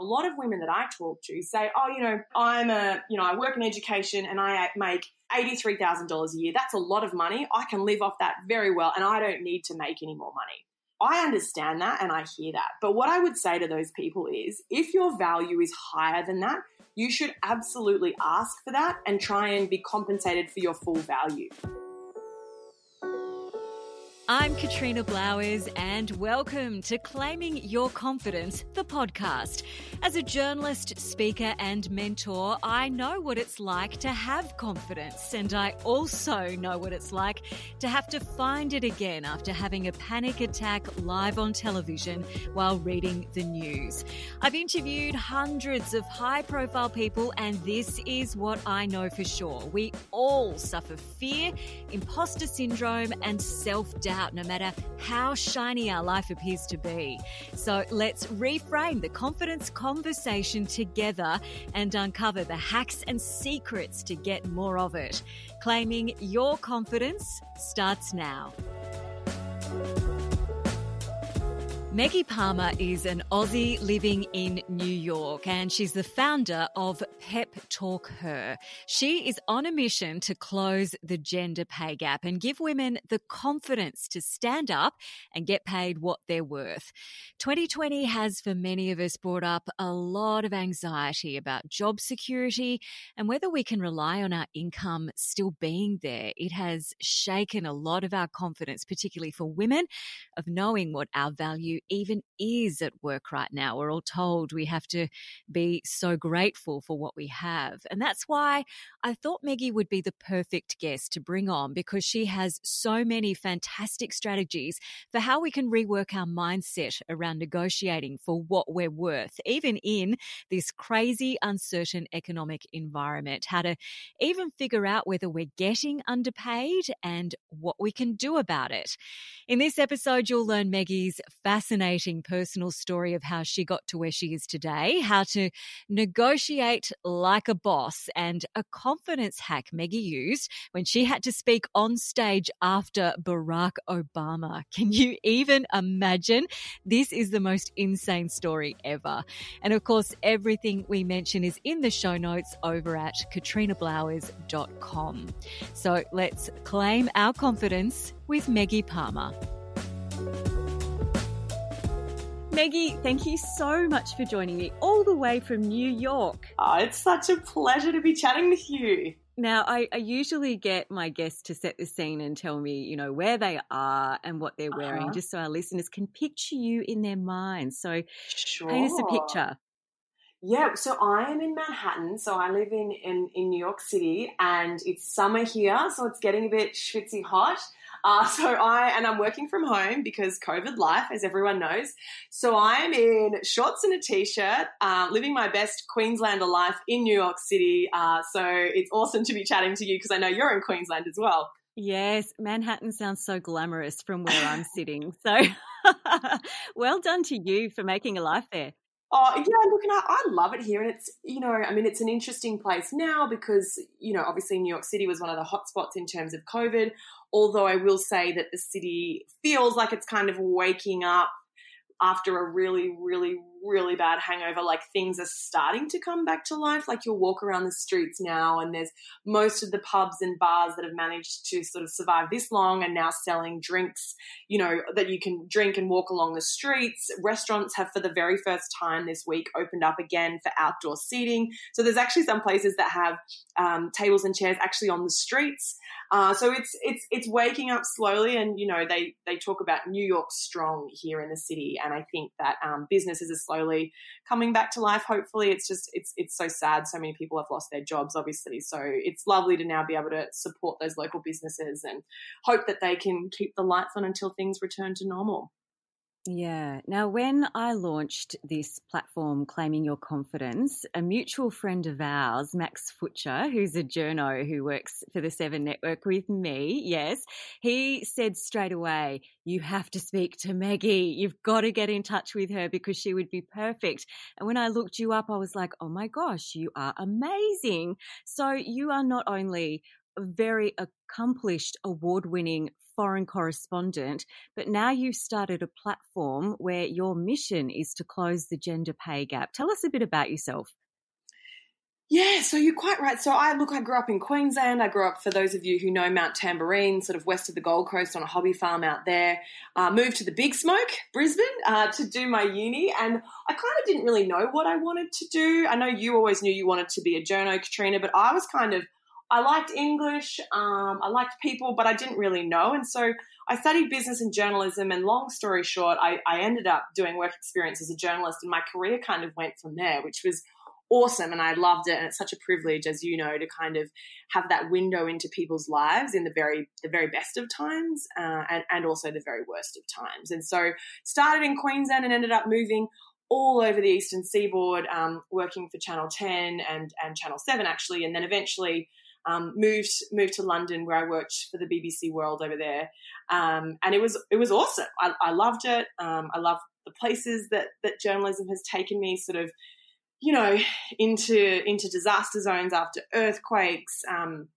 A lot of women that I talk to say, oh, you know, I'm a, you know, I work in education and I make $83,000 a year. That's a lot of money. I can live off that very well and I don't need to make any more money. I understand that and I hear that. But what I would say to those people is if your value is higher than that, you should absolutely ask for that and try and be compensated for your full value. I'm Katrina Blowers, and welcome to Claiming Your Confidence, the podcast. As a journalist, speaker, and mentor, I know what it's like to have confidence, and I also know what it's like to have to find it again after having a panic attack live on television while reading the news. I've interviewed hundreds of high profile people, and this is what I know for sure. We all suffer fear, imposter syndrome, and self doubt no matter how shiny our life appears to be. So let's reframe the confidence conversation together and uncover the hacks and secrets to get more of it. Claiming your confidence starts now. Meggie Palmer is an Aussie living in New York and she's the founder of Pep Talk Her. She is on a mission to close the gender pay gap and give women the confidence to stand up and get paid what they're worth. 2020 has for many of us brought up a lot of anxiety about job security and whether we can rely on our income still being there. It has shaken a lot of our confidence, particularly for women, of knowing what our value even is at work right now. We're all told we have to be so grateful for what we have. And that's why I thought Meggie would be the perfect guest to bring on because she has so many fantastic strategies for how we can rework our mindset around negotiating for what we're worth, even in this crazy, uncertain economic environment. How to even figure out whether we're getting underpaid and what we can do about it. In this episode, you'll learn Meggie's fascinating fascinating personal story of how she got to where she is today, how to negotiate like a boss, and a confidence hack Meggie used when she had to speak on stage after Barack Obama. Can you even imagine? This is the most insane story ever. And of course, everything we mention is in the show notes over at katrinablowers.com. So let's claim our confidence with Meggie Palmer. Meggie, thank you so much for joining me all the way from New York. Oh, it's such a pleasure to be chatting with you. Now, I, I, usually get my guests to set the scene and tell me, you know, where they are and what they're wearing, uh-huh. just so our listeners can picture you in their minds. So, sure. paint us a picture. Yeah, so I am in Manhattan. So I live in, in, in New York City and it's summer here. So it's getting a bit schwitzy hot. Uh, so I, and I'm working from home because COVID life, as everyone knows. So I'm in shorts and a t-shirt, uh, living my best Queenslander life in New York City. Uh, so it's awesome to be chatting to you because I know you're in Queensland as well. Yes, Manhattan sounds so glamorous from where I'm sitting. So well done to you for making a life there. Oh, yeah, look, and I, I, love it here. And it's, you know, I mean, it's an interesting place now because, you know, obviously New York City was one of the hotspots in terms of COVID. Although I will say that the city feels like it's kind of waking up after a really, really, really bad hangover, like things are starting to come back to life. Like you'll walk around the streets now, and there's most of the pubs and bars that have managed to sort of survive this long and now selling drinks, you know, that you can drink and walk along the streets. Restaurants have, for the very first time this week, opened up again for outdoor seating. So there's actually some places that have um, tables and chairs actually on the streets. Uh, so it's it's it's waking up slowly, and you know they they talk about New York strong here in the city, and I think that um, businesses are slowly coming back to life. Hopefully, it's just it's it's so sad. So many people have lost their jobs, obviously. So it's lovely to now be able to support those local businesses and hope that they can keep the lights on until things return to normal. Yeah. Now, when I launched this platform, Claiming Your Confidence, a mutual friend of ours, Max Futcher, who's a journo who works for the Seven Network with me, yes, he said straight away, You have to speak to Meggie. You've got to get in touch with her because she would be perfect. And when I looked you up, I was like, Oh my gosh, you are amazing. So you are not only very accomplished, award winning foreign correspondent, but now you've started a platform where your mission is to close the gender pay gap. Tell us a bit about yourself. Yeah, so you're quite right. So I look, I grew up in Queensland. I grew up, for those of you who know Mount Tamborine, sort of west of the Gold Coast on a hobby farm out there. Uh, moved to the Big Smoke, Brisbane, uh, to do my uni, and I kind of didn't really know what I wanted to do. I know you always knew you wanted to be a journo, Katrina, but I was kind of I liked English, um, I liked people, but I didn't really know. And so I studied business and journalism. And long story short, I, I ended up doing work experience as a journalist, and my career kind of went from there, which was awesome and I loved it and it's such a privilege as you know to kind of have that window into people's lives in the very the very best of times uh, and, and also the very worst of times and so started in Queensland and ended up moving all over the eastern seaboard um, working for Channel 10 and and Channel 7 actually and then eventually um, moved moved to London where I worked for the BBC World over there, um, and it was it was awesome. I, I loved it. Um, I loved the places that that journalism has taken me. Sort of, you know, into into disaster zones after earthquakes. Um,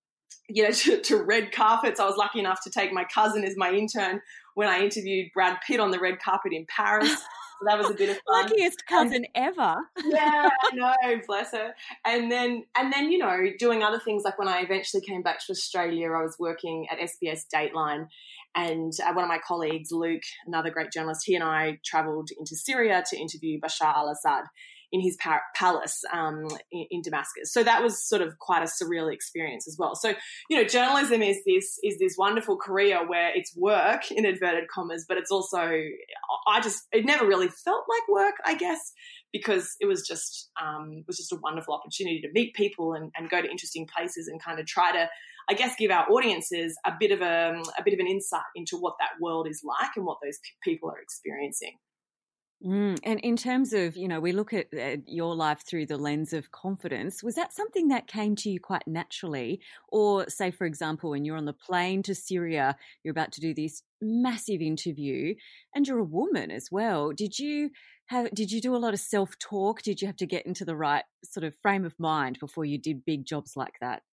you know, to, to red carpets. I was lucky enough to take my cousin as my intern when I interviewed Brad Pitt on the red carpet in Paris. So that was a bit of fun. Luckiest cousin and, ever. yeah, I know, bless her. And then and then, you know, doing other things like when I eventually came back to Australia, I was working at SBS Dateline and uh, one of my colleagues, Luke, another great journalist, he and I traveled into Syria to interview Bashar al-Assad in his par- palace um, in, in, Damascus. So that was sort of quite a surreal experience as well. So you know, journalism is this is this wonderful career where it's work in inverted commas, but it's also I just it never really felt like work, I guess, because it was just um, it was just a wonderful opportunity to meet people and, and go to interesting places and kind of try to I guess give our audiences a bit of a, a bit of an insight into what that world is like and what those people are experiencing. Mm, and in terms of, you know, we look at uh, your life through the lens of confidence. Was that something that came to you quite naturally? Or, say, for example, when you're on the plane to Syria, you're about to do this massive interview and you're a woman as well. Did you have, did you do a lot of self talk? Did you have to get into the right sort of frame of mind before you did big jobs like that?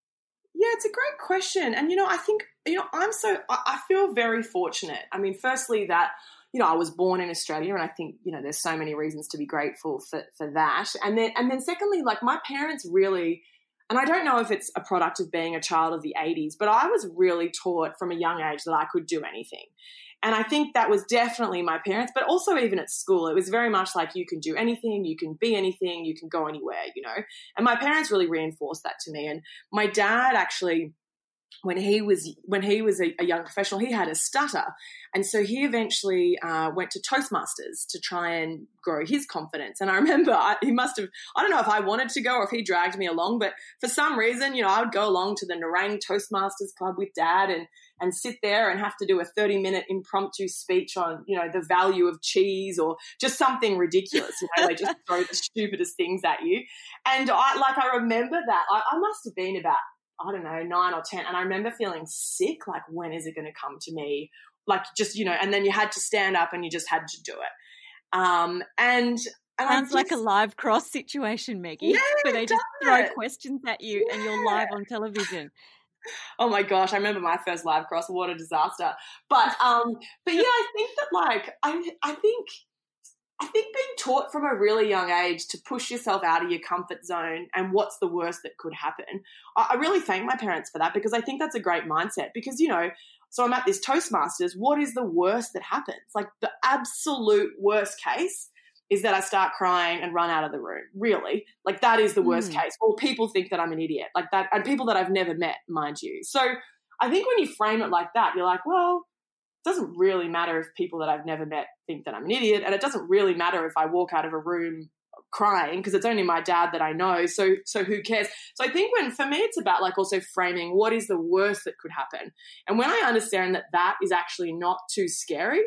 Yeah, it's a great question. And, you know, I think, you know, I'm so, I feel very fortunate. I mean, firstly, that you know, I was born in Australia, and I think you know, there's so many reasons to be grateful for for that. And then, and then, secondly, like my parents really, and I don't know if it's a product of being a child of the '80s, but I was really taught from a young age that I could do anything. And I think that was definitely my parents, but also even at school, it was very much like you can do anything, you can be anything, you can go anywhere, you know. And my parents really reinforced that to me. And my dad actually when he was when he was a, a, young professional, he had a stutter, and so he eventually uh, went to Toastmasters to try and grow his confidence. And I remember I, he must have I don't know if I wanted to go or if he dragged me along, but for some reason, you know, I would go along to the Nerang Toastmasters Club with Dad and and sit there and have to do a 30 minute impromptu speech on, you know, the value of cheese or just something ridiculous. You know, they just throw the stupidest things at you. And I, like, I remember that. I, I must have been about I don't know, nine or 10. And I remember feeling sick, like, when is it going to come to me? Like, just, you know, and then you had to stand up and you just had to do it. Um, and, and Sounds just, like a live cross situation, Meggie, yeah, where they just throw questions at you yeah. and you're live on television. Oh my gosh, I remember my first live cross, what a disaster. But um but yeah, I think that like I I think I think being taught from a really young age to push yourself out of your comfort zone and what's the worst that could happen. I, really thank my parents for that because I think that's a great mindset. Because, you know, so I'm at this Toastmasters, what is the worst that happens? Like the absolute worst case is that I start crying and run out of the room. Really. Like that is the worst mm. case. Or people think that I'm an idiot. Like that and people that I've never met, mind you. So I think when you frame it like that, you're like, well, doesn't really matter if people that I've never met think that I'm an idiot, and it doesn't really matter if I walk out of a room crying because it's only my dad that I know. So so who cares? So I think when for me it's about like also framing what is the worst that could happen. And when I understand that that is actually not too scary,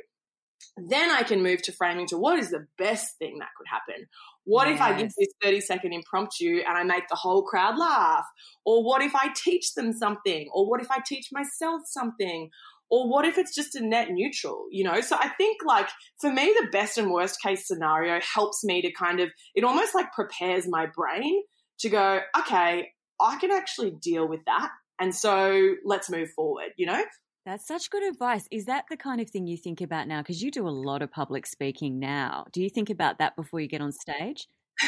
then I can move to framing to what is the best thing that could happen. What yes. if I give this 30 second impromptu and I make the whole crowd laugh? Or what if I teach them something? Or what if I teach myself something? Or what if it's just a net neutral, you know? So I think like for me, the best and worst case scenario helps me to kind of, it almost like prepares my brain to go, okay, I can actually deal with that And so let's move forward, you know? That's such good advice. Is that the kind of thing you think about now? Because you do a lot of public speaking now. Do you think about that before you get on stage?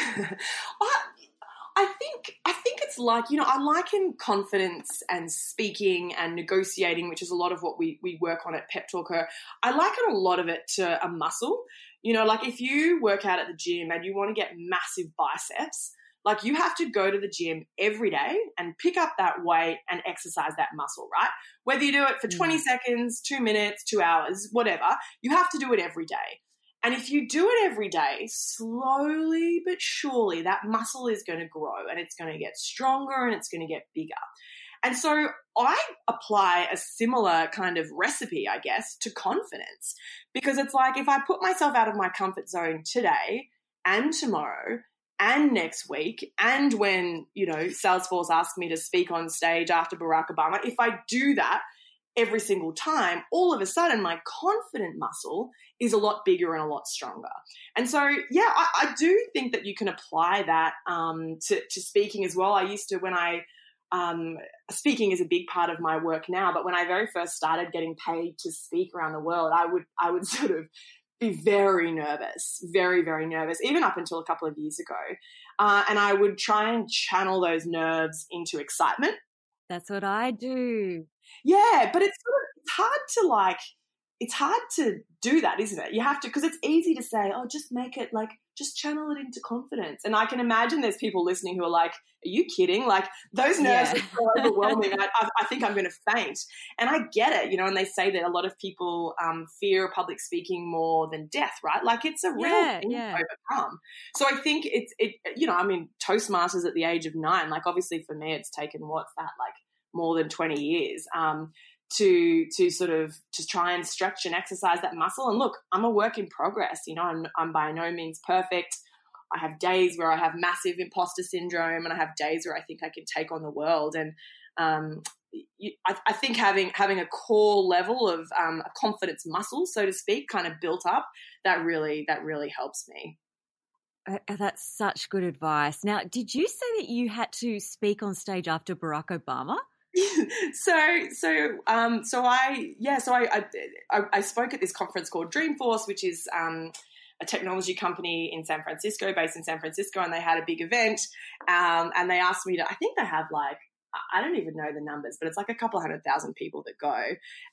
I think I think it's like you know I liken confidence and speaking and negotiating, which is a lot of what we we work on at Pep Talk Her. I liken a lot of it to a muscle. You know, like if you work out at the gym and you want to get massive biceps, like you have to go to the gym every day and pick up that weight and exercise that muscle, right? Whether you do it for 20 mm. seconds, two minutes, two hours, whatever, you have to do it every day. And if you do it every day, slowly but surely, that muscle is going to grow and it's going to get stronger and it's going to get bigger. And so I apply a similar kind of recipe, I guess, to confidence because it's like if I put myself out of my comfort zone today and tomorrow, and next week and when you know salesforce asked me to speak on stage after barack obama if i do that every single time all of a sudden my confident muscle is a lot bigger and a lot stronger and so yeah i, I do think that you can apply that um, to, to, speaking as well i used to when i um, speaking is a big part of my work now but when i very first started getting paid to speak around the world i would i would sort of be very nervous, very, very nervous, even up until a couple of years ago. Uh, and I would try and channel those nerves into excitement. That's what I do. Yeah, but it's sort of it's hard to like it's hard to do that, isn't it? You have to because it's easy to say, "Oh, just make it like just channel it into confidence." And I can imagine there's people listening who are like, "Are you kidding?" Like those nerves yeah. are so overwhelming. I, I, think I'm going to faint, and I get it, you know. And they say that a lot of people um, fear public speaking more than death, right? Like it's a real yeah, thing yeah. to overcome. So I think it's it. You know, I mean, Toastmasters at the age of nine. Like obviously for me, it's taken what's that like more than 20 years. Um, to to sort of to try and stretch and exercise that muscle. And look, I'm a work in progress. You know, I'm I'm by no means perfect. I have days where I have massive imposter syndrome, and I have days where I think I can take on the world. And um, you, I, I, think having having a core level of um, a confidence muscle, so to speak, kind of built up, that really that really helps me. Uh, uh that's such good advice. Now, did you say that you had to speak on stage after Barack Obama? so so um so I yeah so I, I I spoke at this conference called Dreamforce, which is um a technology company in San Francisco, based in San Francisco, and they had a big event. Um, and they asked me to. I think they have like I don't even know the numbers, but it's like a couple hundred thousand people that go.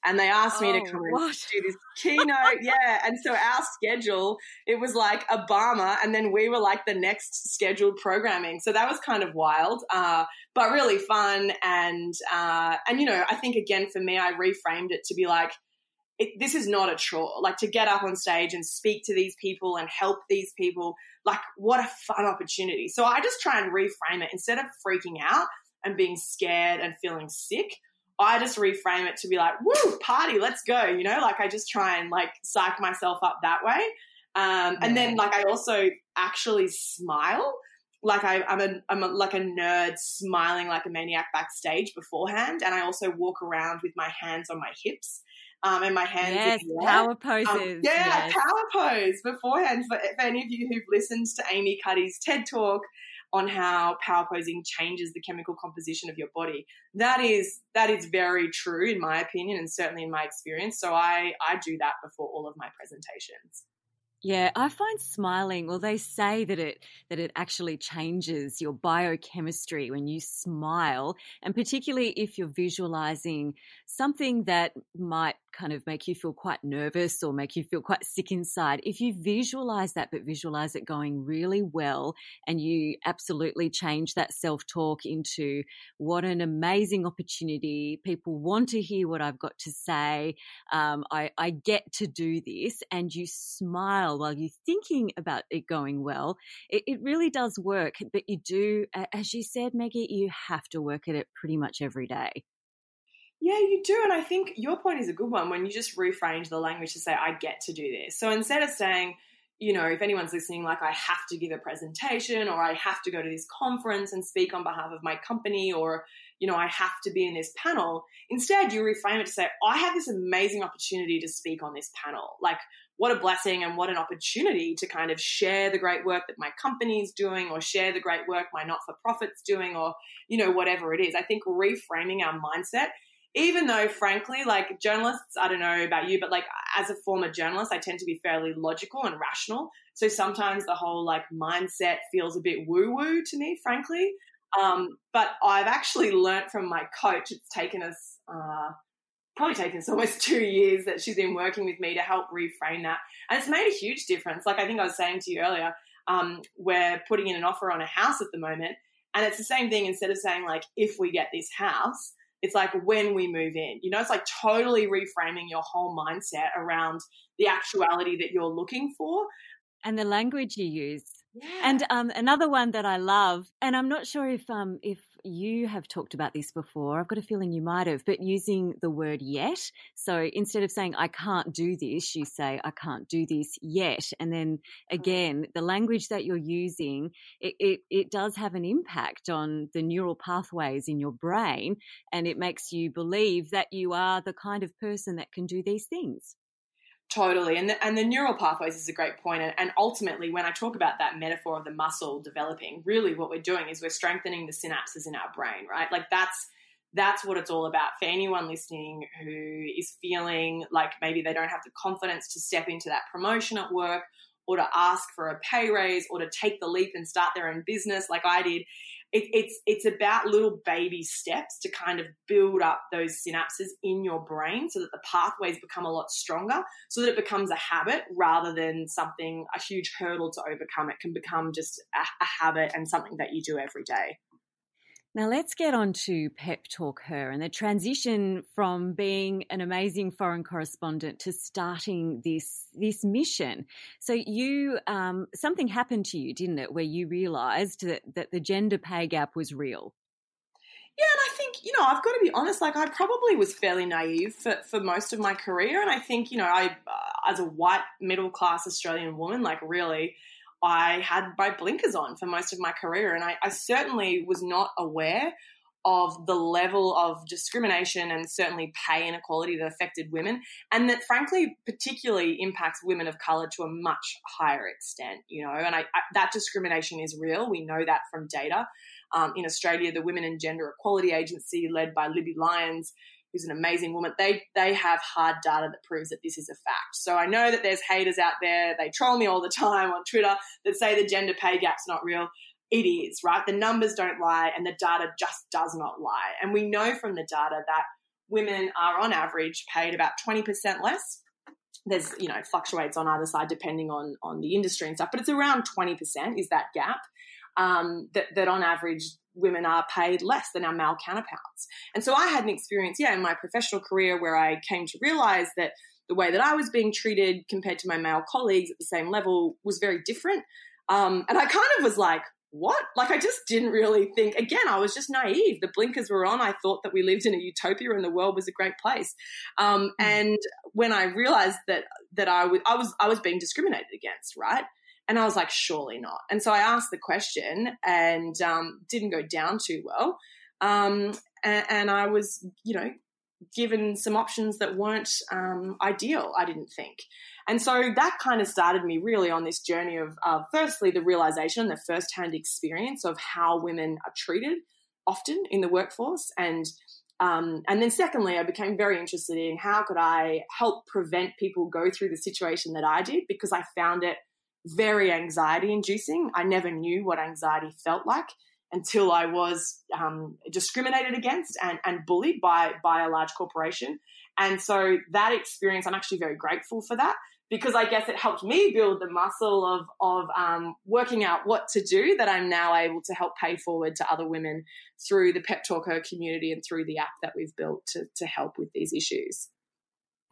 And they asked me to oh, come what? and do this keynote. yeah. And so our schedule, it was like Obama, and then we were like the next scheduled programming. So that was kind of wild, uh, but really fun. And, uh, and, you know, I think again for me, I reframed it to be like, it, this is not a chore. Like to get up on stage and speak to these people and help these people, like what a fun opportunity. So I just try and reframe it instead of freaking out and being scared and feeling sick. I just reframe it to be like, woo, party, let's go. You know, like I just try and like psych myself up that way. Um, and then like I also actually smile. Like I, am a, I'm a, like a nerd smiling like a maniac backstage beforehand. And I also walk around with my hands on my hips. Um, and my hands. Yes, power um, poses. Um, yeah, yes. power pose beforehand. For, for any of you who've listened to Amy Cuddy's TED Talk, on how power posing changes the chemical composition of your body. That is that is very true in my opinion and certainly in my experience. So I I do that before all of my presentations. Yeah, I find smiling, well, they say that it that it actually changes your biochemistry when you smile, and particularly if you're visualizing something that might kind of make you feel quite nervous or make you feel quite sick inside. If you visualize that, but visualize it going really well, and you absolutely change that self talk into what an amazing opportunity. People want to hear what I've got to say. Um, I, I get to do this, and you smile while you're thinking about it going well, it, it really does work. But you do, as you said, Meggie, you have to work at it pretty much every day. Yeah, you do. And I think your point is a good one when you just reframe the language to say, I get to do this. So instead of saying, you know, if anyone's listening, like I have to give a presentation or I have to go to this conference and speak on behalf of my company or, you know, I have to be in this panel. Instead, you reframe it to say, I have this amazing opportunity to speak on this panel. Like, what a blessing and what an opportunity to kind of share the great work that my company is doing or share the great work my not for profit's doing or, you know, whatever it is. I think reframing our mindset even though frankly like journalists i don't know about you but like as a former journalist i tend to be fairly logical and rational. So sometimes the whole like mindset feels a bit woo woo to me frankly. Um, but i've actually learnt from my coach it's taken us uh, probably taken us almost two years that she's been working with me to help reframe that. And it's made a huge difference. Like i think i was saying to you earlier um, we're putting in an offer on a house at the moment and it's the same thing instead of saying like if we get this house it's like when we move in. You know, it's like totally reframing your whole mindset around the actuality that you're looking for. And the language you use. Yeah. And um, another one that I love, and I'm not sure if um, if you have talked about this before. I've got a feeling you might have, but using the word yet. So instead of saying, I can't do this, you say, I can't do this yet. And then again, the language that you're using, it, it, it does have an impact on the neural pathways in your brain. And it makes you believe that you are the kind of person that can do these things. Totally. And the, and the neural pathways is a great point. And ultimately, when I talk about that metaphor of the muscle developing, really what we're doing is we're strengthening the synapses in our brain, right? Like that's that's what it's all about for anyone listening who is feeling like maybe they don't have the confidence to step into that promotion at work or to ask for a pay raise or to take the leap and start their own business like I did it, it's it's about little baby steps to kind of build up those synapses in your brain so that the pathways become a lot stronger so that it becomes a habit rather than something a huge hurdle to overcome. It can become just a, a habit and something that you do every day now let's get on to Pep Talk Her and the transition from being an amazing foreign correspondent to starting this this mission. So you um, something happened to you, didn't it, where you realised that that the gender pay gap was real? Yeah, and I think you know I've got to be honest. Like I probably was fairly naive for for most of my career, and I think you know I uh, as a white middle class Australian woman, like really I had my blinkers on for most of my career, and I, I certainly was not aware of the level of discrimination and certainly pay inequality that affected women, and that frankly particularly impacts women of color to a much higher extent. You know, and I, I, that discrimination is real. We know that from data. Um, in Australia, the Women and Gender Equality Agency, led by Libby Lyons, who's an amazing woman, they they have hard data that proves that this is a fact. So I know that there's haters out there, they troll me all the time on Twitter that say the gender pay gap's not real. It is, right? The numbers don't lie and the data just does not lie. And we know from the data that women are on average paid about 20% less. There's, you know, fluctuates on either side depending on on the industry and stuff, but it's around 20% is that gap. Um, that, that on average women are paid less than our male counterparts. And so I had an experience, yeah, in my professional career where I came to realize that the way that I was being treated compared to my male colleagues at the same level was very different. Um, and I kind of was like, what? Like, I just didn't really think, again, I was just naive. The blinkers were on. I thought that we lived in a utopia and the world was a great place. Um, mm. And when I realized that, that I was, I was, I was being discriminated against, right? And I was like, surely not. And so I asked the question and um, didn't go down too well. Um, and, and, I was, you know, given some options that weren't um, ideal, I didn't think. And so that kind of started me really on this journey of, uh, firstly, the realization, the firsthand experience of how women are treated often in the workforce and um, and then secondly, I became very interested in how could I help prevent people go through the situation that I did because I found it very anxiety inducing. I never knew what anxiety felt like until I was um, discriminated against and, and bullied by, by a large corporation. And so that experience, I'm actually very grateful for that because I guess it helped me build the muscle of, of um, working out what to do that I'm now able to help pay forward to other women through the Pep Talk Her community and through the app that we've built to, to help with these issues.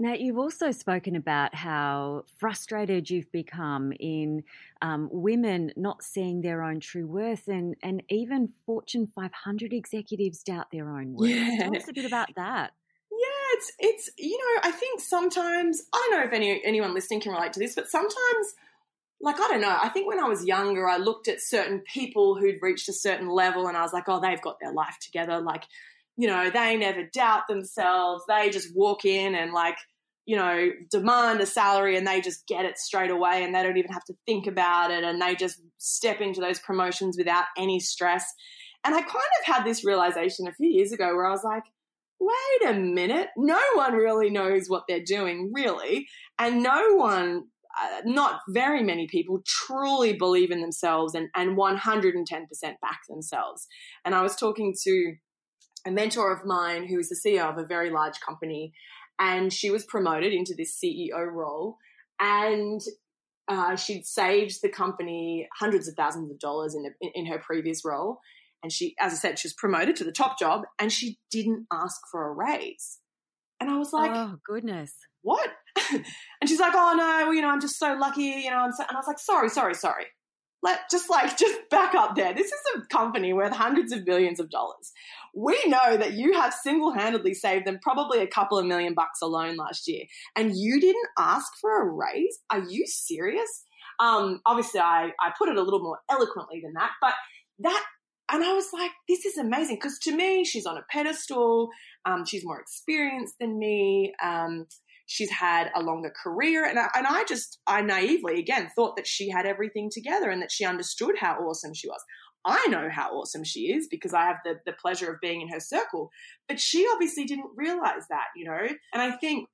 Now, you've also spoken about how frustrated you've become in um, women not seeing their own true worth, and, and even Fortune 500 executives doubt their own worth. Yeah. Tell us a bit about that. Yeah, it's it's you know I think sometimes I don't know if any anyone listening can relate to this, but sometimes like I don't know. I think when I was younger, I looked at certain people who'd reached a certain level, and I was like, oh, they've got their life together. Like you know, they never doubt themselves. They just walk in and like, you know, demand a salary and they just get it straight away and they don't even have to think about it and they just step into those promotions without any stress. And I kind of had this realization a few years ago where I was like, wait a minute, no one really knows what they're doing, really. And no one, uh, not very many people truly believe in themselves and, and 110% back themselves. And I was talking to a mentor of mine who is the CEO of a very large company, and she was promoted into this CEO role. And uh, she'd saved the company hundreds of thousands of dollars in, in, in her previous role. And she, as I said, she was promoted to the top job and she didn't ask for a raise. And I was like, Oh, goodness. What? and she's like, Oh, no, you know, I'm just so lucky, you know. I'm so, and I was like, Sorry, sorry, sorry. Let just like just back up there. This is a company worth hundreds of billions of dollars. We know that you have single-handedly saved them probably a couple of million bucks alone last year, and you didn't ask for a raise. Are you serious? Um, obviously, I I put it a little more eloquently than that, but that and I was like, this is amazing because to me, she's on a pedestal. Um, she's more experienced than me. Um, she's had a longer career. And I, and I just, I naively, again, thought that she had everything together and that she understood how awesome she was. I know how awesome she is because I have the, the pleasure of being in her circle. But she obviously didn't realize that, you know? And I think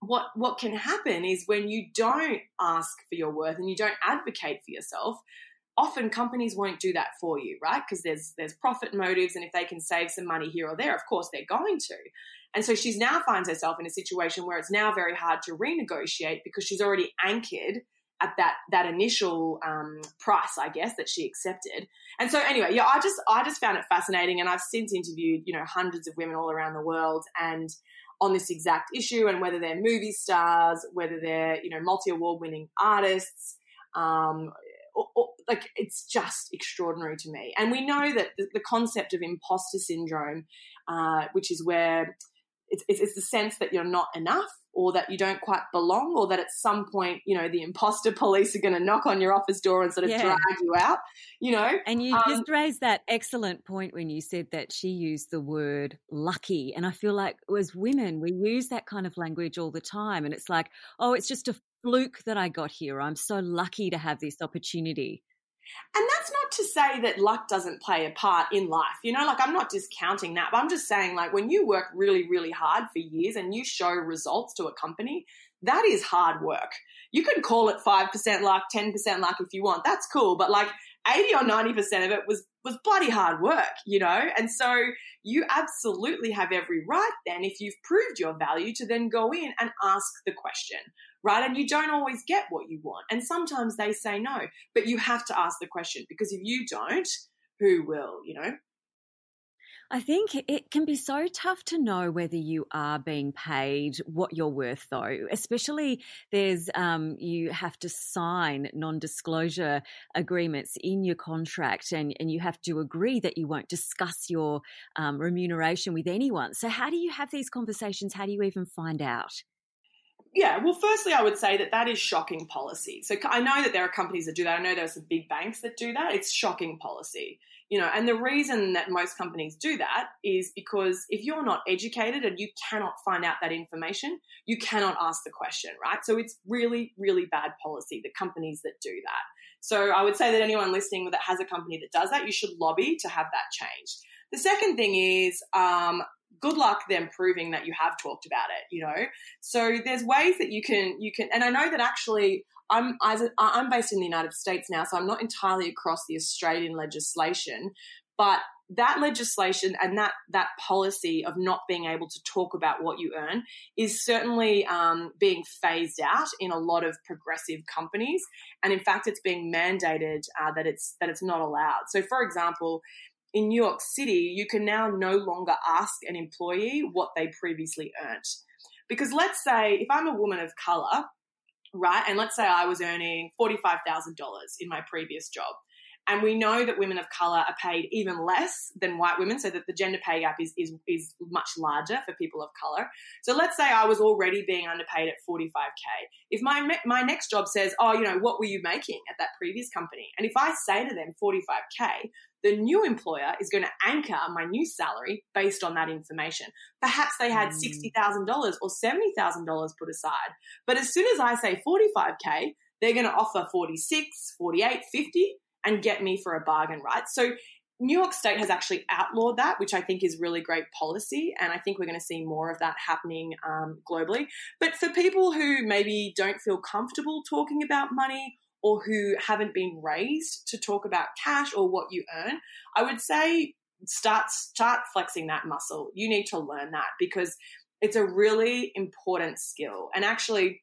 what what can happen is when you don't ask for your worth and you don't advocate for yourself, often companies won't do that for you, right? Because there's there's profit motives, and if they can save some money here or there, of course they're going to. And so she's now finds herself in a situation where it's now very hard to renegotiate because she's already anchored at that that initial um, price, I guess, that she accepted. And so anyway, yeah, I just I just found it fascinating, and I've since interviewed you know hundreds of women all around the world, and on this exact issue, and whether they're movie stars, whether they're you know multi award winning artists. Um, or, or, like it's just extraordinary to me. And we know that the, the concept of imposter syndrome, uh, which is where it's, it's, it's, the sense that you're not enough or that you don't quite belong or that at some point, you know, the imposter police are going to knock on your office door and sort of yeah. drag you out, you know. And you um, just raised that excellent point when you said that she used the word lucky. And I feel like as women, we use that kind of language all the time. And it's like, oh, it's just a fluke that I got here. I'm so lucky to have this opportunity. And that's not to say that luck doesn't play a part in life. You know, like I'm not discounting that, but I'm just saying, like, when you work really, really hard for years and you show results to a company, that is hard work. You can call it 5% luck, 10% luck if you want. That's cool. But like 80 or 90% of it was, was bloody hard work, you know? And so you absolutely have every right then, if you've proved your value, to then go in and ask the question right? And you don't always get what you want. And sometimes they say no, but you have to ask the question because if you don't, who will, you know? I think it can be so tough to know whether you are being paid what you're worth, though. Especially there's um, you have to sign non-disclosure agreements in your contract, and and you have to agree that you won't discuss your um, remuneration with anyone. So how do you have these conversations? How do you even find out? Yeah, well, firstly, I would say that that is shocking policy. So I know that there are companies that do that. I know there are some big banks that do that. It's shocking policy, you know. And the reason that most companies do that is because if you're not educated and you cannot find out that information, you cannot ask the question, right? So it's really, really bad policy. The companies that do that. So I would say that anyone listening that has a company that does that, you should lobby to have that changed. The second thing is um, good luck them proving that you have talked about it you know so there's ways that you can you can and i know that actually i'm i'm based in the united states now so i'm not entirely across the australian legislation but that legislation and that that policy of not being able to talk about what you earn is certainly um, being phased out in a lot of progressive companies, and in fact, it's being mandated uh, that it's that it's not allowed. So, for example, in New York City, you can now no longer ask an employee what they previously earned. Because let's say if I'm a woman of color, right, and let's say I was earning $45,000 in my previous job, And we know that women of color are paid even less than white women, so that the gender pay gap is, is, is much larger for people of color. So let's say I was already being underpaid at 45K. If my, my next job says, oh, you know, what were you making at that previous company? And if I say to them 45K, the new employer is going to anchor my new salary based on that information. Perhaps they had $60,000 or $70,000 put aside. But as soon as I say 45K, they're going to offer 46, 48, 50 and get me for a bargain, right? So New York State has actually outlawed that, which I think is really great policy. And I think we're going to see more of that happening um, globally. But for people who maybe don't feel comfortable talking about money or who haven't been raised to talk about cash or what you earn, I would say start start flexing that muscle. You need to learn that because it's a really important skill. And actually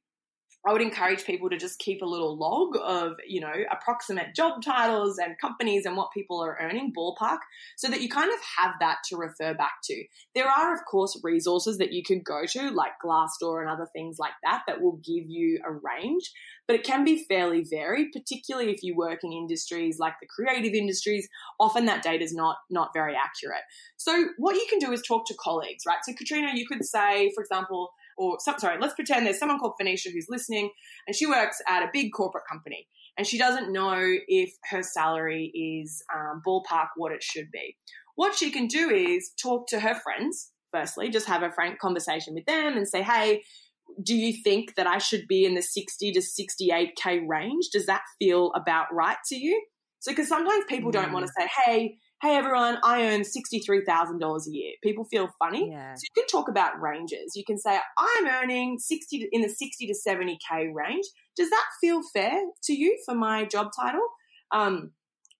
I would encourage people to just keep a little log of, you know, approximate job titles and companies and what people are earning, ballpark, so that you kind of have that to refer back to. There are, of course, resources that you can go to, like Glassdoor and other things like that, that will give you a range, but it can be fairly varied, particularly if you work in industries like the creative industries. Often that data is not, not very accurate. So what you can do is talk to colleagues, right? So Katrina, you could say, for example, or sorry, let's pretend there's someone called Phoenicia who's listening and she works at a big corporate company and she doesn't know if her salary is um, ballpark what it should be. What she can do is talk to her friends, firstly, just have a frank conversation with them and say, hey, do you think that I should be in the 60 to 68K range? Does that feel about right to you? So, because sometimes people don't want to mm. say, hey, hey everyone, I earn $63,000 a year. People feel funny. Yeah. So you can talk about ranges. You can say, I'm earning 60 in the 60 to 70K range. Does that feel fair to you for my job title? Um,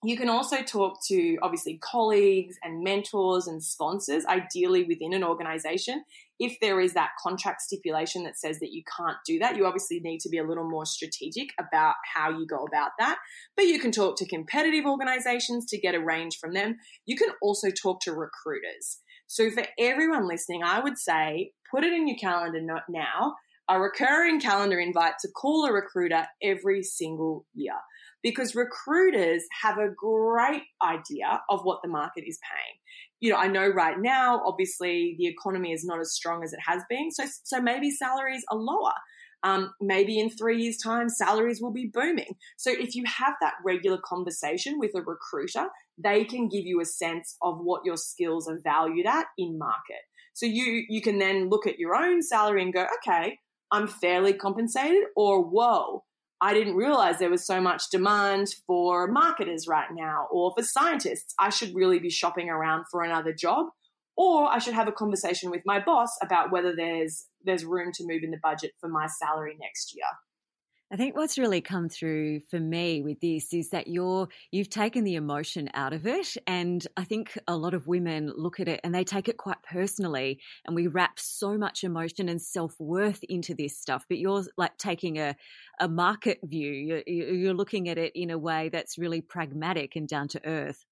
you can also talk to obviously colleagues and mentors and sponsors, ideally within an organization. If there is that contract stipulation that says that you can't do that, you obviously need to be a little more strategic about how you go about that. But you can talk to competitive organizations to get a range from them. You can also talk to recruiters. So for everyone listening, I would say put it in your calendar now, a recurring calendar invite to call a recruiter every single year because recruiters have a great idea of what the market is paying. You know, I know right now, obviously, the economy is not as strong as it has been, so so maybe salaries are lower. Um, maybe in three years' time, salaries will be booming. So if you have that regular conversation with a recruiter, they can give you a sense of what your skills are valued at in market. So you you can then look at your own salary and go, okay, I'm fairly compensated, or whoa, I didn't realize there was so much demand for marketers right now or for scientists. I should really be shopping around for another job or I should have a conversation with my boss about whether there's there's room to move in the budget for my salary next year. I think what's really come through for me with this is that you're you've taken the emotion out of it and I think a lot of women look at it and they take it quite personally and we wrap so much emotion and self-worth into this stuff but you're like taking a a market view you're, you're looking at it in a way that's really pragmatic and down to earth.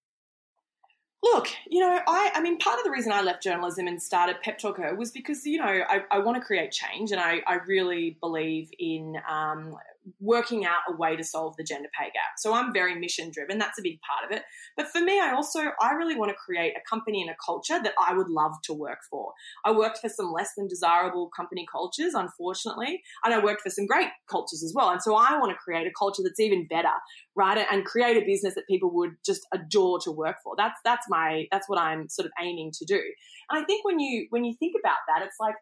Look, you know, I, I mean, part of the reason I left journalism and started Pep Talk Her was because, you know, I, I want to create change and I, I really believe in um, working out a way to solve the gender pay gap. So I'm very mission driven. That's a big part of it. But for me, I also I really want to create a company and a culture that I would love to work for. I worked for some less than desirable company cultures, unfortunately, and I worked for some great cultures as well. And so I want to create a culture that's even better, right? And create a business that people would just adore to work for. That's that's my that's what I'm sort of aiming to do. And I think when you when you think about that, it's like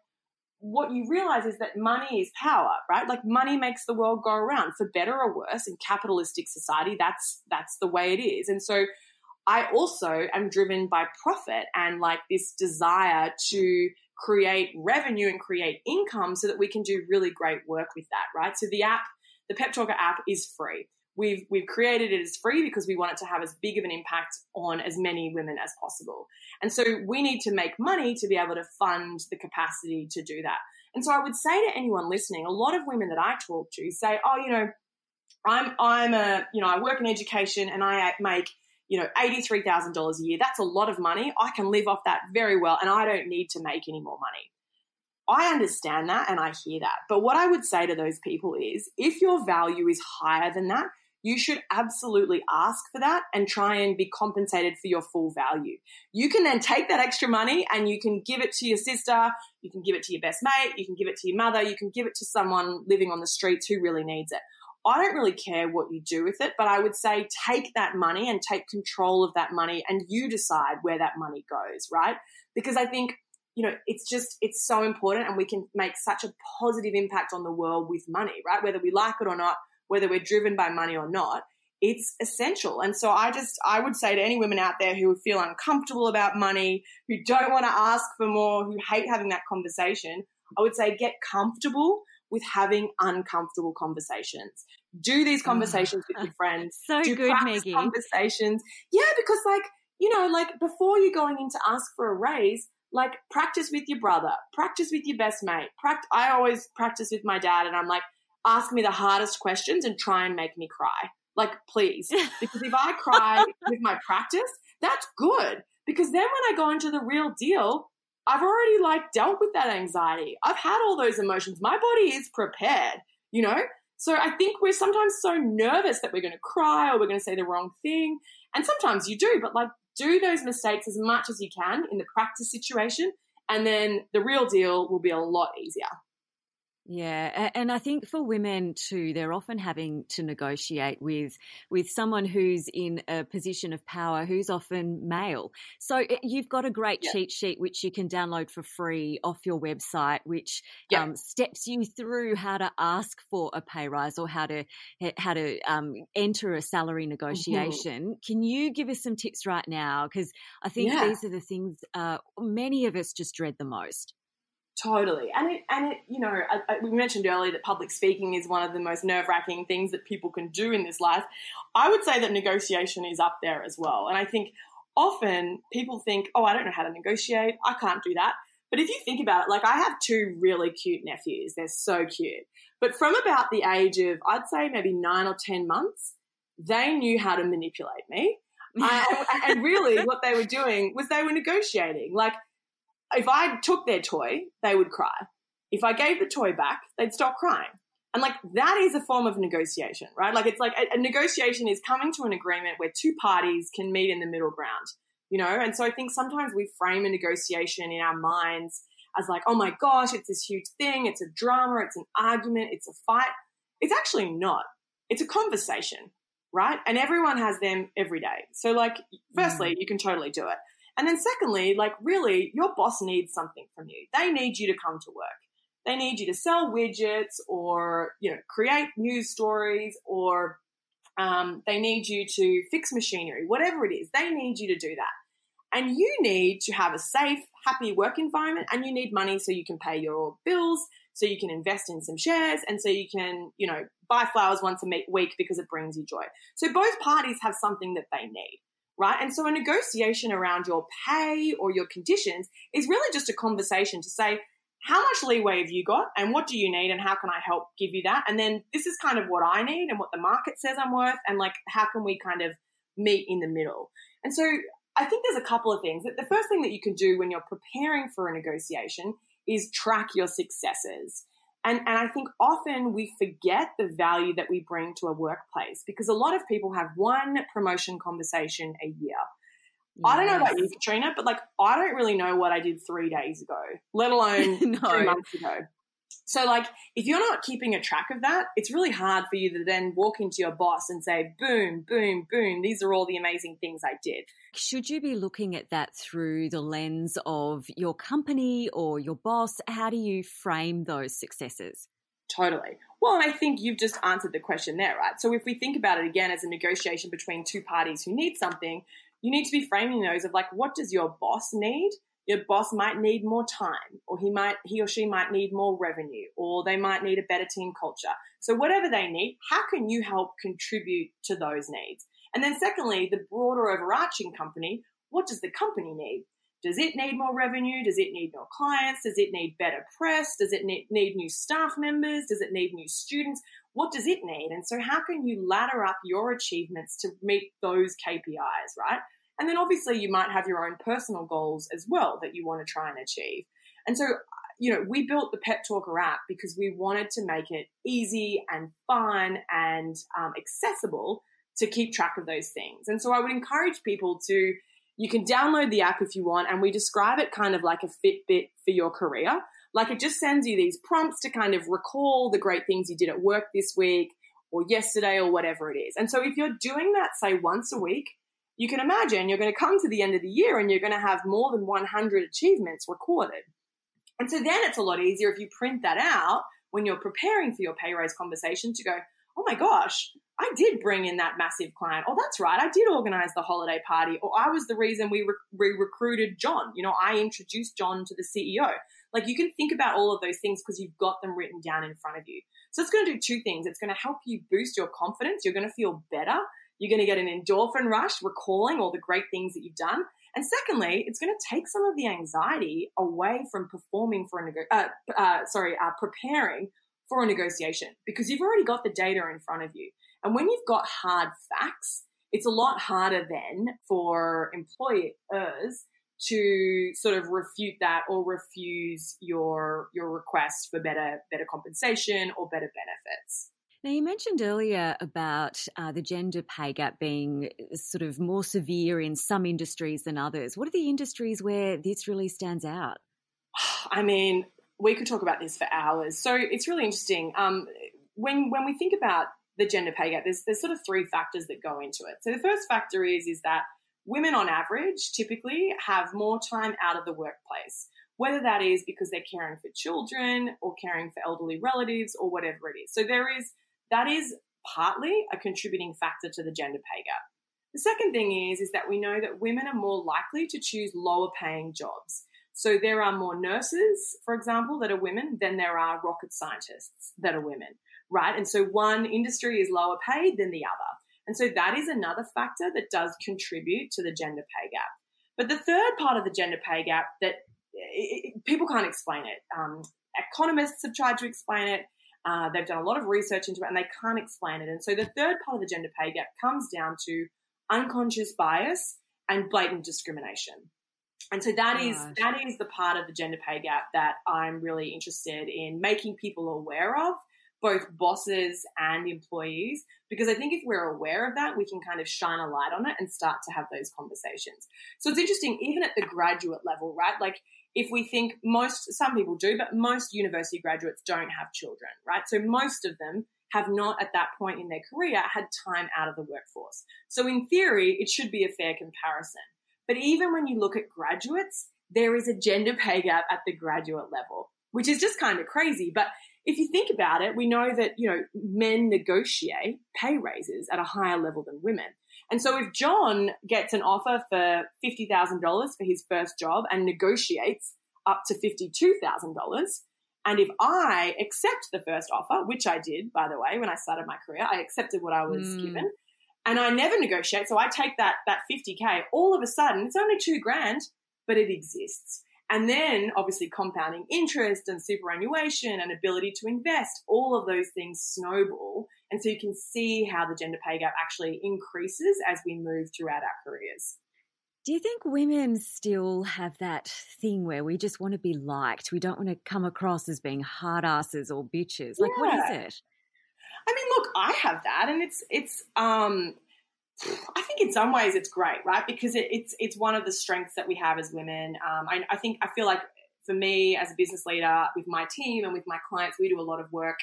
what you realize is that money is power, right? Like money makes the world go around for better or worse in capitalistic society. That's that's the way it is. And so I also am driven by profit and like this desire to create revenue and create income so that we can do really great work with that, right? So the app, the Pep Talk Her app is free. We've, we've created it as free because we want it to have as big of an impact on as many women as possible. And so we need to make money to be able to fund the capacity to do that. And so I would say to anyone listening, a lot of women that I talk to say, oh, you know, I'm, I'm a, you know, I work in education and I make, you know, $83,000 a year. That's a lot of money. I can live off that very well and I don't need to make any more money. I understand that and I hear that. But what I would say to those people is if your value is higher than that, you should absolutely ask for that and try and be compensated for your full value. You can then take that extra money and you can give it to your sister, you can give it to your best mate, you can give it to your mother, you can give it to someone living on the streets who really needs it. I don't really care what you do with it, but I would say take that money and take control of that money and you decide where that money goes, right? Because I think, you know, it's just, it's so important and we can make such a positive impact on the world with money, right? Whether we like it or not, whether we're driven by money or not, it's essential. And so I just, I would say to any women out there who feel uncomfortable about money, who don't want to ask for more, who hate having that conversation, I would say get comfortable with having uncomfortable conversations. Do these ah, conversations with your friends. so Do good, Meggie. Conversations. Yeah, because like, you know, like before you're going in to ask for a raise, like practice with your brother, practice with your best mate. Pract- I always practice with my dad and I'm like, ask me the hardest questions and try and make me cry. Like, please. Because if I cry with my practice, that's good. Because then when I go into the real deal, I've already like dealt with that anxiety. I've had all those emotions. My body is prepared, you know? So I think we're sometimes so nervous that we're going to cry or we're going to say the wrong thing. And sometimes you do, but like do those mistakes as much as you can in the practice situation. And then the real deal will be a lot easier. Yeah, and I think for women too, they're often having to negotiate with with someone who's in a position of power, who's often male. So eh, you've got a great cheat sheet which you can download for free off your website, which um, steps you through how to ask for a pay rise or how to how to um, enter a salary mm-hmm. negotiation. Mm-hmm. Can you give us some tips right now? Because I think yeah. these are the things uh, many of us just dread the most. Totally, and it and it you know I, I, we mentioned earlier that public speaking is one of the most nerve wracking things that people can do in this life. I would say that negotiation is up there as well, and I think often people think, oh, I don't know how to negotiate, I can't do that. But if you think about it, like I have two really cute nephews, they're so cute. But from about the age of I'd say maybe nine or ten months, they knew how to manipulate me. and really, what they were doing was they were negotiating, like if I took their toy, they would cry. If I gave the toy back, they'd stop crying. And like that is a form of negotiation, right? Like it's like a, a, negotiation is coming to an agreement where two parties can meet in the middle ground, you know? And so I think sometimes we frame a negotiation in our minds as like, oh my gosh, it's this huge thing, it's a drama, it's an argument, it's a fight. It's actually not. It's a conversation, right? And everyone has them every day. So like, firstly, mm. you can totally do it. And then secondly, like really, your boss needs something from you. They need you to come to work. They need you to sell widgets or, you know, create news stories or um, they need you to fix machinery, whatever it is. They need you to do that. And you need to have a safe, happy work environment and you need money so you can pay your bills, so you can invest in some shares and so you can, you know, buy flowers once a week because it brings you joy. So both parties have something that they need right? And so a negotiation around your pay or your conditions is really just a conversation to say, how much leeway have you got and what do you need and how can I help give you that? And then this is kind of what I need and what the market says I'm worth and like how can we kind of meet in the middle? And so I think there's a couple of things. The first thing that you can do when you're preparing for a negotiation is track your successes. And, and I think often we forget the value that we bring to a workplace because a lot of people have one promotion conversation a year. Yes. I don't know about you, Katrina, but like I don't really know what I did three days ago, let alone no. three months ago. So, like, if you're not keeping a track of that, it's really hard for you to then walk into your boss and say, boom, boom, boom, these are all the amazing things I did. Should you be looking at that through the lens of your company or your boss? How do you frame those successes? Totally. Well, and I think you've just answered the question there, right? So, if we think about it again as a negotiation between two parties who need something, you need to be framing those of like, what does your boss need? your boss might need more time or he might he or she might need more revenue or they might need a better team culture so whatever they need how can you help contribute to those needs and then secondly the broader overarching company what does the company need? Does it need more revenue? Does it need more clients? Does it need better press? Does it need, new staff members? Does it need new students? What does it need? And so how can you ladder up your achievements to meet those kpis right? And then obviously you might have your own personal goals as well that you want to try and achieve. And so, you know, we built the Pep Talk Her app because we wanted to make it easy and fun and um, accessible to keep track of those things. And so I would encourage people to, you can download the app if you want, and we describe it kind of like a Fitbit for your career. Like it just sends you these prompts to kind of recall the great things you did at work this week or yesterday or whatever it is. And so if you're doing that, say once a week, you can imagine you're going to come to the end of the year and you're going to have more than 100 achievements recorded. And so then it's a lot easier if you print that out when you're preparing for your pay raise conversation to go, my gosh, I did bring in that massive client. Oh, that's right. I did organize the holiday party. Or I was the reason we, re- we recruited John. You know, I introduced John to the CEO. Like you can think about all of those things because you've got them written down in front of you. So it's going to do two things. It's going to help you boost your confidence. You're going to feel better. You're going to get an endorphin rush recalling all the great things that you've done. And secondly, it's going to take some of the anxiety away from performing for a uh, uh, sorry, uh, preparing for a negotiation because you've already got the data in front of you. And when you've got hard facts, it's a lot harder then for employers to sort of refute that or refuse your your request for better better compensation or better benefits. Now, you mentioned earlier about uh, the gender pay gap being sort of more severe in some industries than others. What are the industries where this really stands out? I mean, we could talk about this for hours. So it's really interesting. Um, when when we think about the gender pay gap, there's there's sort of three factors that go into it. So the first factor is is that women on average typically have more time out of the workplace whether that is because they're caring for children or caring for elderly relatives or whatever it is. So there is that is partly a contributing factor to the gender pay gap. The second thing is, is that we know that women are more likely to choose lower paying jobs. So there are more nurses, for example, that are women than there are rocket scientists that are women, right? And so one industry is lower paid than the other. And so that is another factor that does contribute to the gender pay gap. But the third part of the gender pay gap that it, people can't explain it. Um, economists have tried to explain it. Uh, they've done a lot of research into it and they can't explain it. And so the third part of the gender pay gap comes down to unconscious bias and blatant discrimination. And so that is that is the part of the gender pay gap that I'm really interested in making people aware of, both bosses and employees, because I think if we're aware of that, we can kind of shine a light on it and start to have those conversations. So it's interesting, even at the graduate level, right? Like if we think most, some people do, but most university graduates don't have children, right? So most of them have not at that point in their career had time out of the workforce. So in theory, it should be a fair comparison. But even when you look at graduates, there is a gender pay gap at the graduate level, which is just kind of crazy. But if you think about it, we know that, you know, men negotiate pay raises at a higher level than women. And so if John gets an offer for $50,000 for his first job and negotiates up to $52,000, and if I accept the first offer, which I did, by the way, when I started my career, I accepted what I was mm. given and I never negotiate. So I take that, that 50K, all of a sudden, it's only two grand, but it exists. And then obviously compounding interest and superannuation and ability to invest, all of those things snowball. And so you can see how the gender pay gap actually increases as we move throughout our careers. Do you think women still have that thing where we just want to be liked? We don't want to come across as being hard asses or bitches. Like, yeah. what is it? I mean, look, I have that, and it's it's um I think in some ways it's great, right? Because it, it's it's one of the strengths that we have as women. Um, I, I think I feel like for me as a business leader with my team and with my clients, we do a lot of work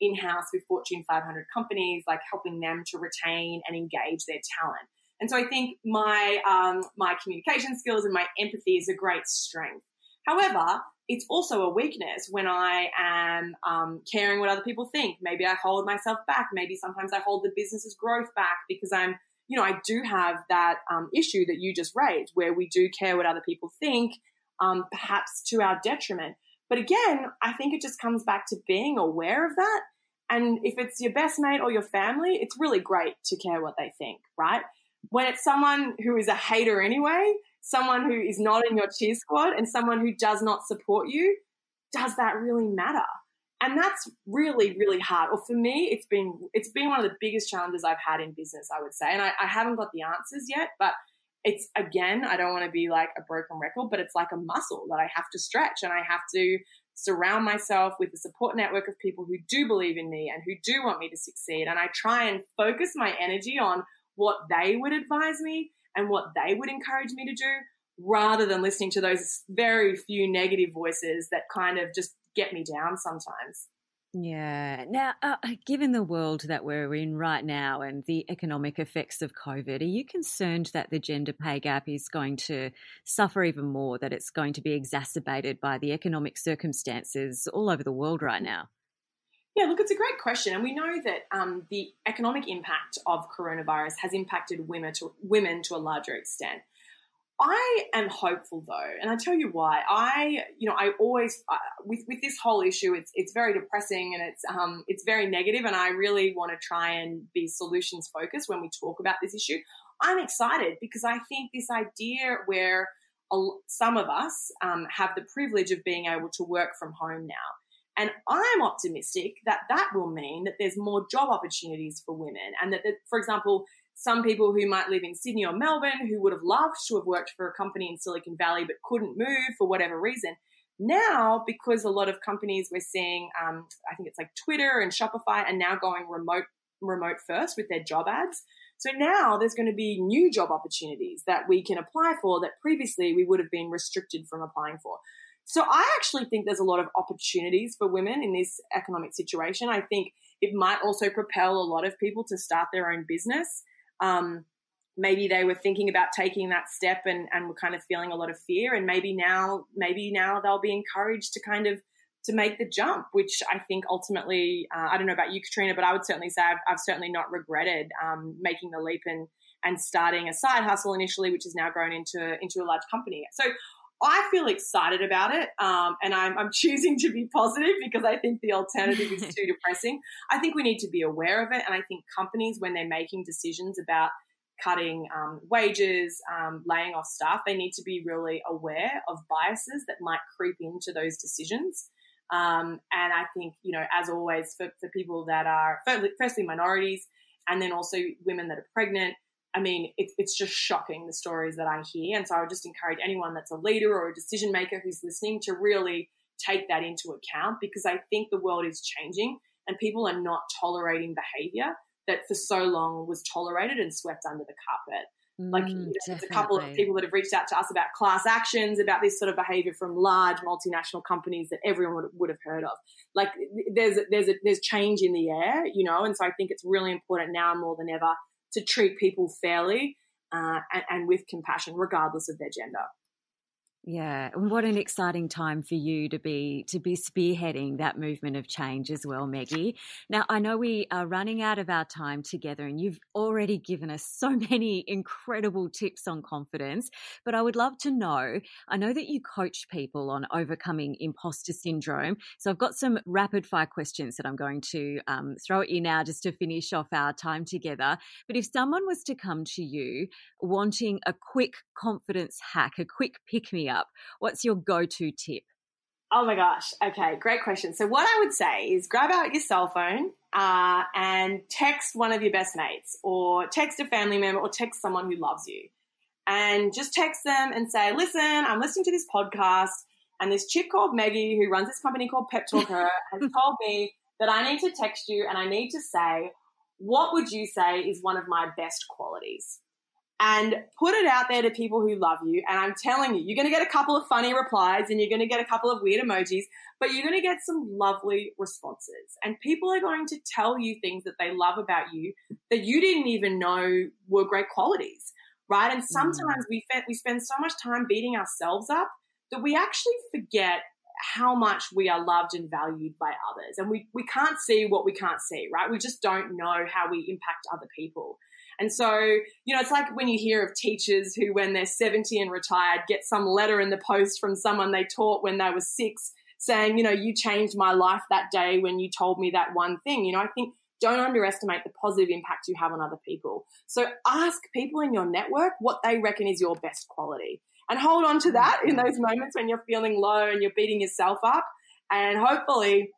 in house with Fortune 500 companies, like helping them to retain and engage their talent. And so I think my um, my communication skills and my empathy is a great strength. However, it's also a weakness when I am um, caring what other people think. Maybe I hold myself back. Maybe sometimes I hold the business's growth back because I'm you know, I do have that um, issue that you just raised where we do care what other people think, um, perhaps to our detriment. But again, I think it just comes back to being aware of that. And if it's your best mate or your family, it's really great to care what they think, right? When it's someone who is a hater anyway, someone who is not in your cheer squad, and someone who does not support you, does that really matter? and that's really really hard or for me it's been it's been one of the biggest challenges i've had in business i would say and i, I haven't got the answers yet but it's again i don't want to be like a broken record but it's like a muscle that i have to stretch and i have to surround myself with a support network of people who do believe in me and who do want me to succeed. And I try and focus my energy on what they would advise me and what they would encourage me to do rather than listening to those very few negative voices that kind of just get me down sometimes. Yeah. Now, uh, uh, given the world that we're in right now and the economic effects of COVID, are you concerned that the gender pay gap is going to suffer even more, that it's going to be exacerbated by the economic circumstances all over the world right now? Yeah, look, it's a great question, and we know that um, the economic impact of coronavirus has impacted women to women to a larger extent. I am hopeful though, and I tell you why. I, you know, I always uh, with with this whole issue, it's it's very depressing and it's um it's very negative, and I really want to try and be solutions focused when we talk about this issue. I'm excited because I think this idea where some of us um, have the privilege of being able to work from home now. And I'm optimistic that that will mean that there's more job opportunities for women, and that, that for example, some people who might live in Sydney or Melbourne who would have loved to have worked for a company in Silicon Valley but couldn't move for whatever reason. Now, because a lot of companies we're seeing, um, I think it's like Twitter and Shopify, are now going remote remote first with their job ads. So now there's going to be new job opportunities that we can apply for that previously we would have been restricted from applying for. So I actually think there's a lot of opportunities for women in this economic situation. I think it might also propel a lot of people to start their own business um, maybe they were thinking about taking that step and, and were kind of feeling a lot of fear and maybe now maybe now they'll be encouraged to kind of to make the jump which i think ultimately uh, i don't know about you katrina but i would certainly say i've, I've certainly not regretted um, making the leap and and starting a side hustle initially which has now grown into into a large company so I feel excited about it, um, and I'm, I'm, choosing to be positive because I think the alternative is too depressing. I think we need to be aware of it, and I think companies, when they're making decisions about cutting um, wages, um, laying off staff, they need to be really aware of biases that might creep into those decisions. Um, and I think, you know, as always, for, for people that are firstly minorities, and then also women that are pregnant, I mean, it's, it's just shocking the stories that I hear. And so I would just encourage anyone that's a leader or a decision maker who's listening to really take that into account because I think the world is changing and people are not tolerating behavior that for so long was tolerated and swept under the carpet. Like mm, you know, there's a couple of people that have reached out to us about class actions, about this sort of behavior from large multinational companies that everyone would, would have heard of. Like there's there's a, there's change in the air, you know, and so I think it's really important now more than ever to treat people fairly uh, and, and with compassion, regardless of their gender. Yeah, and what an exciting time for you to be to be spearheading that movement of change as well, Meggie. Now, I know we are running out of our time together and you've already given us so many incredible tips on confidence, but I would love to know, I know that you coach people on overcoming imposter syndrome. So I've got some rapid fire questions that I'm going to um, throw at you now just to finish off our time together. But if someone was to come to you wanting a quick confidence hack, a quick pick me up up. What's your go to tip? Oh my gosh. Okay, great question. So, what I would say is grab out your cell phone uh, and text one of your best mates, or text a family member, or text someone who loves you. And just text them and say, listen, I'm listening to this podcast, and this chick called Meggie, who runs this company called Pep Talk Her, has told me that I need to text you and I need to say, what would you say is one of my best qualities? And put it out there to people who love you. And I'm telling you, you're going to get a couple of funny replies and you're going to get a couple of weird emojis, but you're going to get some lovely responses. And people are going to tell you things that they love about you that you didn't even know were great qualities, right? And sometimes mm. we, we spend so much time beating ourselves up that we actually forget how much we are loved and valued by others. And we, we can't see what we can't see, right? We just don't know how we impact other people. And so, you know, it's like when you hear of teachers who, when they're 70 and retired, get some letter in the post from someone they taught when they were six saying, you know, you changed my life that day when you told me that one thing. You know, I think don't underestimate the positive impact you have on other people. So ask people in your network what they reckon is your best quality and hold on to that in those moments when you're feeling low and you're beating yourself up. And hopefully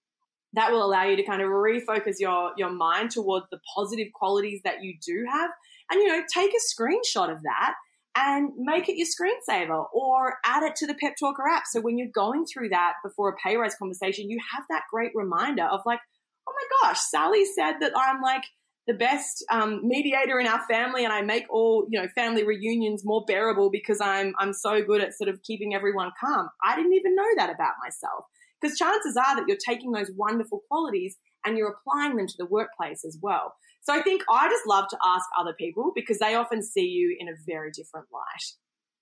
that will allow you to kind of refocus your your mind towards the positive qualities that you do have and you know take a screenshot of that and make it your screensaver or add it to the Pep Talk Her app. So when you're going through that before a pay raise conversation, you have that great reminder of like, oh my gosh, Sally said that I'm like the best um, mediator in our family and I make all, you know, family reunions more bearable because I'm, I'm so good at sort of keeping everyone calm. I didn't even know that about myself because chances are that you're taking those wonderful qualities and you're applying them to the workplace as well. So I think I just love to ask other people because they often see you in a very different light.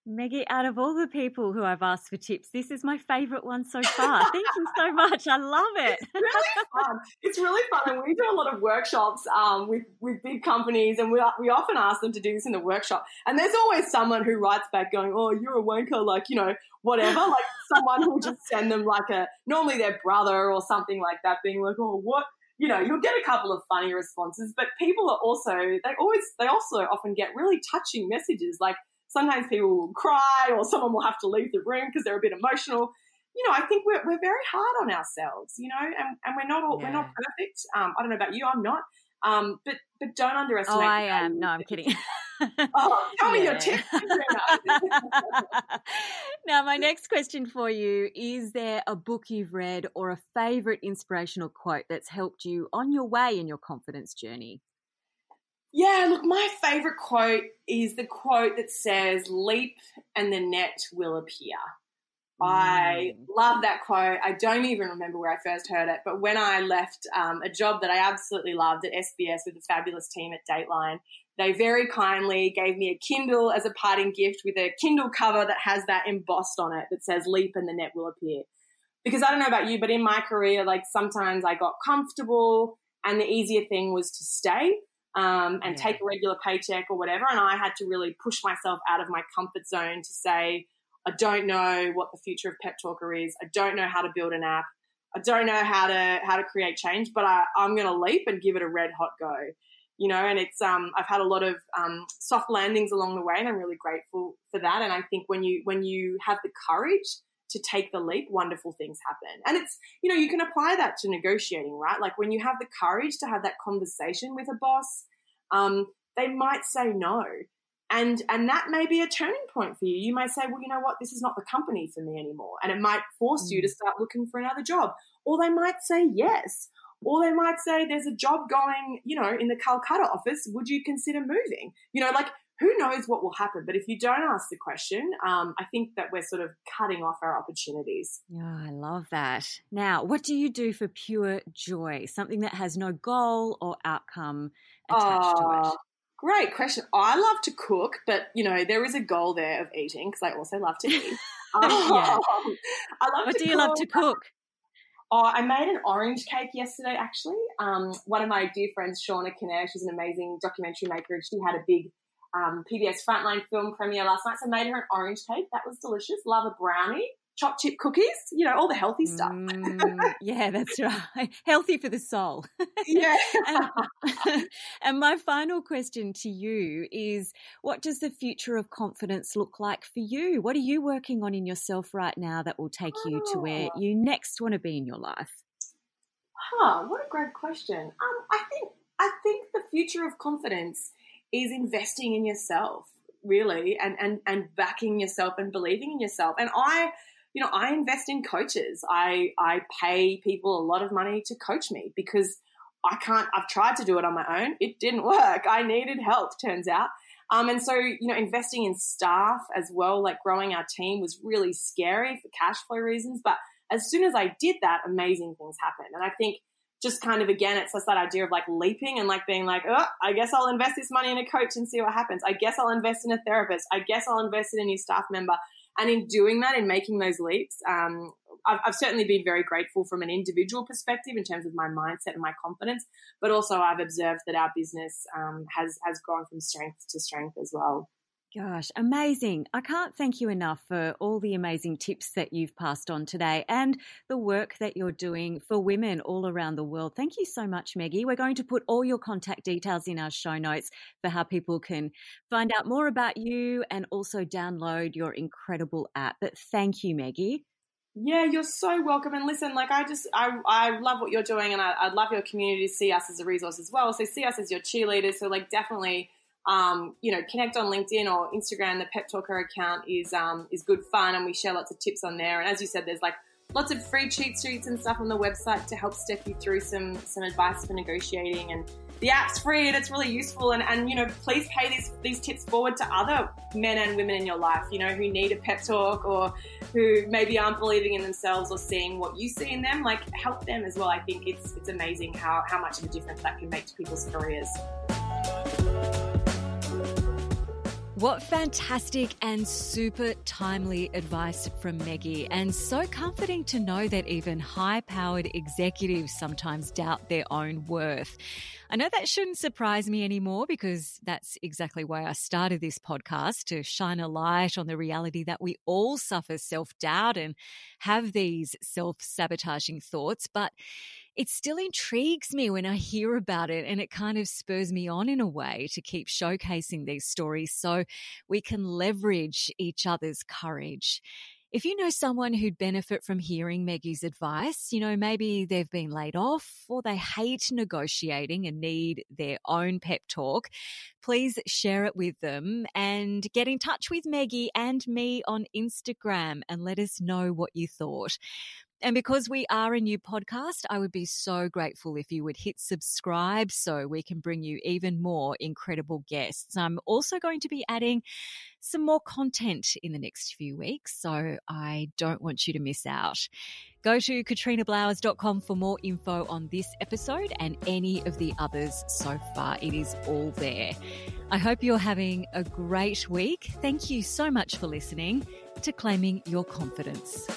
Meggie, out of all the people who I've asked for tips, this is my favourite one so far. Thank you so much. I love it. It's really fun. It's really fun. And we do a lot of workshops um, with, with big companies, and we, we often ask them to do this in the workshop. And there's always someone who writes back going, Oh, you're a wanker, like, you know, whatever. Like someone who will just send them like a, normally their brother or something like that, being like, Oh, what? you know, you'll get a couple of funny responses, but people are also, they always, they also often get really touching messages. Like sometimes people will cry or someone will have to leave the room because they're a bit emotional. You know, I think we're, we're very hard on ourselves, you know, and, and we're not all, yeah. we're not perfect. Um, I don't know about you, I'm not. Um, but but don't underestimate. Oh, I am. No, I'm kidding. oh, tell me your tips. now, my next question for you is there a book you've read or a favorite inspirational quote that's helped you on your way in your confidence journey? Yeah, look, my favorite quote is the quote that says, Leap and the net will appear. I mm. love that quote. I don't even remember where I first heard it, but when I left um, a job that I absolutely loved at SBS with the fabulous team at Dateline, they very kindly gave me a Kindle as a parting gift with a Kindle cover that has that embossed on it that says "Leap and the net will appear." Because I don't know about you, but in my career, like sometimes I got comfortable, and the easier thing was to stay um, and yeah. take a regular paycheck or whatever. And I had to really push myself out of my comfort zone to say, I don't know what the future of Pep Talk Her is. I don't know how to build an app. I don't know how to how to create change, but I, I'm going to leap and give it a red hot go you know, and it's um, I've had a lot of um, soft landings along the way, and I'm really grateful for that. And I think when you when you have the courage to take the leap, wonderful things happen. And it's you know you can apply that to negotiating, right? Like when you have the courage to have that conversation with a boss, um, they might say no. And and that may be a turning point for you. You may say, well, you know what, this is not the company for me anymore, and it might force you to mm. start looking for another job. Or they might say yes. Or they might say, there's a job going, you know, in the Calcutta office. Would you consider moving? You know, like who knows what will happen? But if you don't ask the question, um, I think that we're sort of cutting off our opportunities. Yeah, I love that. Now, what do you do for pure joy? Something that has no goal or outcome attached to it. Great question. I love to cook, but you know there is a goal there of eating because I also love to eat. yeah. I love. What do you cook. love to cook? Oh, I made an orange cake yesterday, actually. Um, one of my dear friends, Shauna Kinnair, she's an amazing documentary maker, and she had a big um, PBS Frontline film premiere last night. So I made her an orange cake. That was delicious. Love a brownie chopped chip cookies, you know, all the healthy stuff. mm, yeah, that's right. Healthy for the soul. yeah. and, and, my final question to you is what does the future of confidence look like for you? What are you working on in yourself right now that will take you to where oh. you next want to be in your life? Huh, what a great question. Um, I think I think the future of confidence is investing in yourself really and and and backing yourself and believing in yourself and i you know, I invest in coaches. I, I pay people a lot of money to coach me because I can't, I've tried to do it on my own. It didn't work. I needed help, turns out. Um, and so, you know, investing in staff as well, like growing our team was really scary for cash flow reasons. But as soon as I did that, amazing things happened. And I think just kind of again, it's just that idea of like leaping and like being like, oh, I guess I'll invest this money in a coach and see what happens. I guess I'll invest in a therapist. I guess I'll invest in a new staff member. And in doing that, in making those leaps, um, I've, I've, certainly been very grateful from an individual perspective in terms of my mindset and my confidence. But also, I've observed that our business um, has has gone from strength to strength as well. Gosh, amazing. I can't thank you enough for all the amazing tips that you've passed on today and the work that you're doing for women all around the world. Thank you so much, Meggie. We're going to put all your contact details in our show notes for how people can find out more about you and also download your incredible app. But thank you, Meggie. Yeah, you're so welcome. And listen, like I just, I, I love what you're doing, and I, I'd love your community to see us as a resource as well. So see us as your cheerleaders. So like definitely um, you know, connect on LinkedIn or Instagram. The Pep Talk Her account is um, is good fun, and we share lots of tips on there. And as you said, there's like lots of free cheat sheets and stuff on the website to help step you through some some advice for negotiating. And the app's free and it's really useful. And, and you know please pay these these tips forward to other men and women in your life you know who need a pep talk or who maybe aren't believing in themselves or seeing what you see in them. Like help them as well. I think it's it's amazing how how much of a difference that can make to people's careers what fantastic and super timely advice from Meggie, and so comforting to know that even high powered executives sometimes doubt their own worth. I know that shouldn't surprise me anymore because that's exactly why I started this podcast to shine a light on the reality that we all suffer self doubt and have these self sabotaging thoughts. But it still intrigues me when I hear about it and it kind of spurs me on in a way to keep showcasing these stories so we can leverage each other's courage. If you know someone who'd benefit from hearing Meggie's advice, you know, maybe they've been laid off or they hate negotiating and need their own pep talk, please share it with them and get in touch with Meggie and me on Instagram and let us know what you thought. And because we are a new podcast, I would be so grateful if you would hit subscribe so we can bring you even more incredible guests. I'm also going to be adding some more content in the next few weeks, so I don't want you to miss out. Go to katrinablowers.com for more info on this episode and any of the others so far. It is all there. I hope you're having a great week. Thank you so much for listening to Claiming Your Confidence.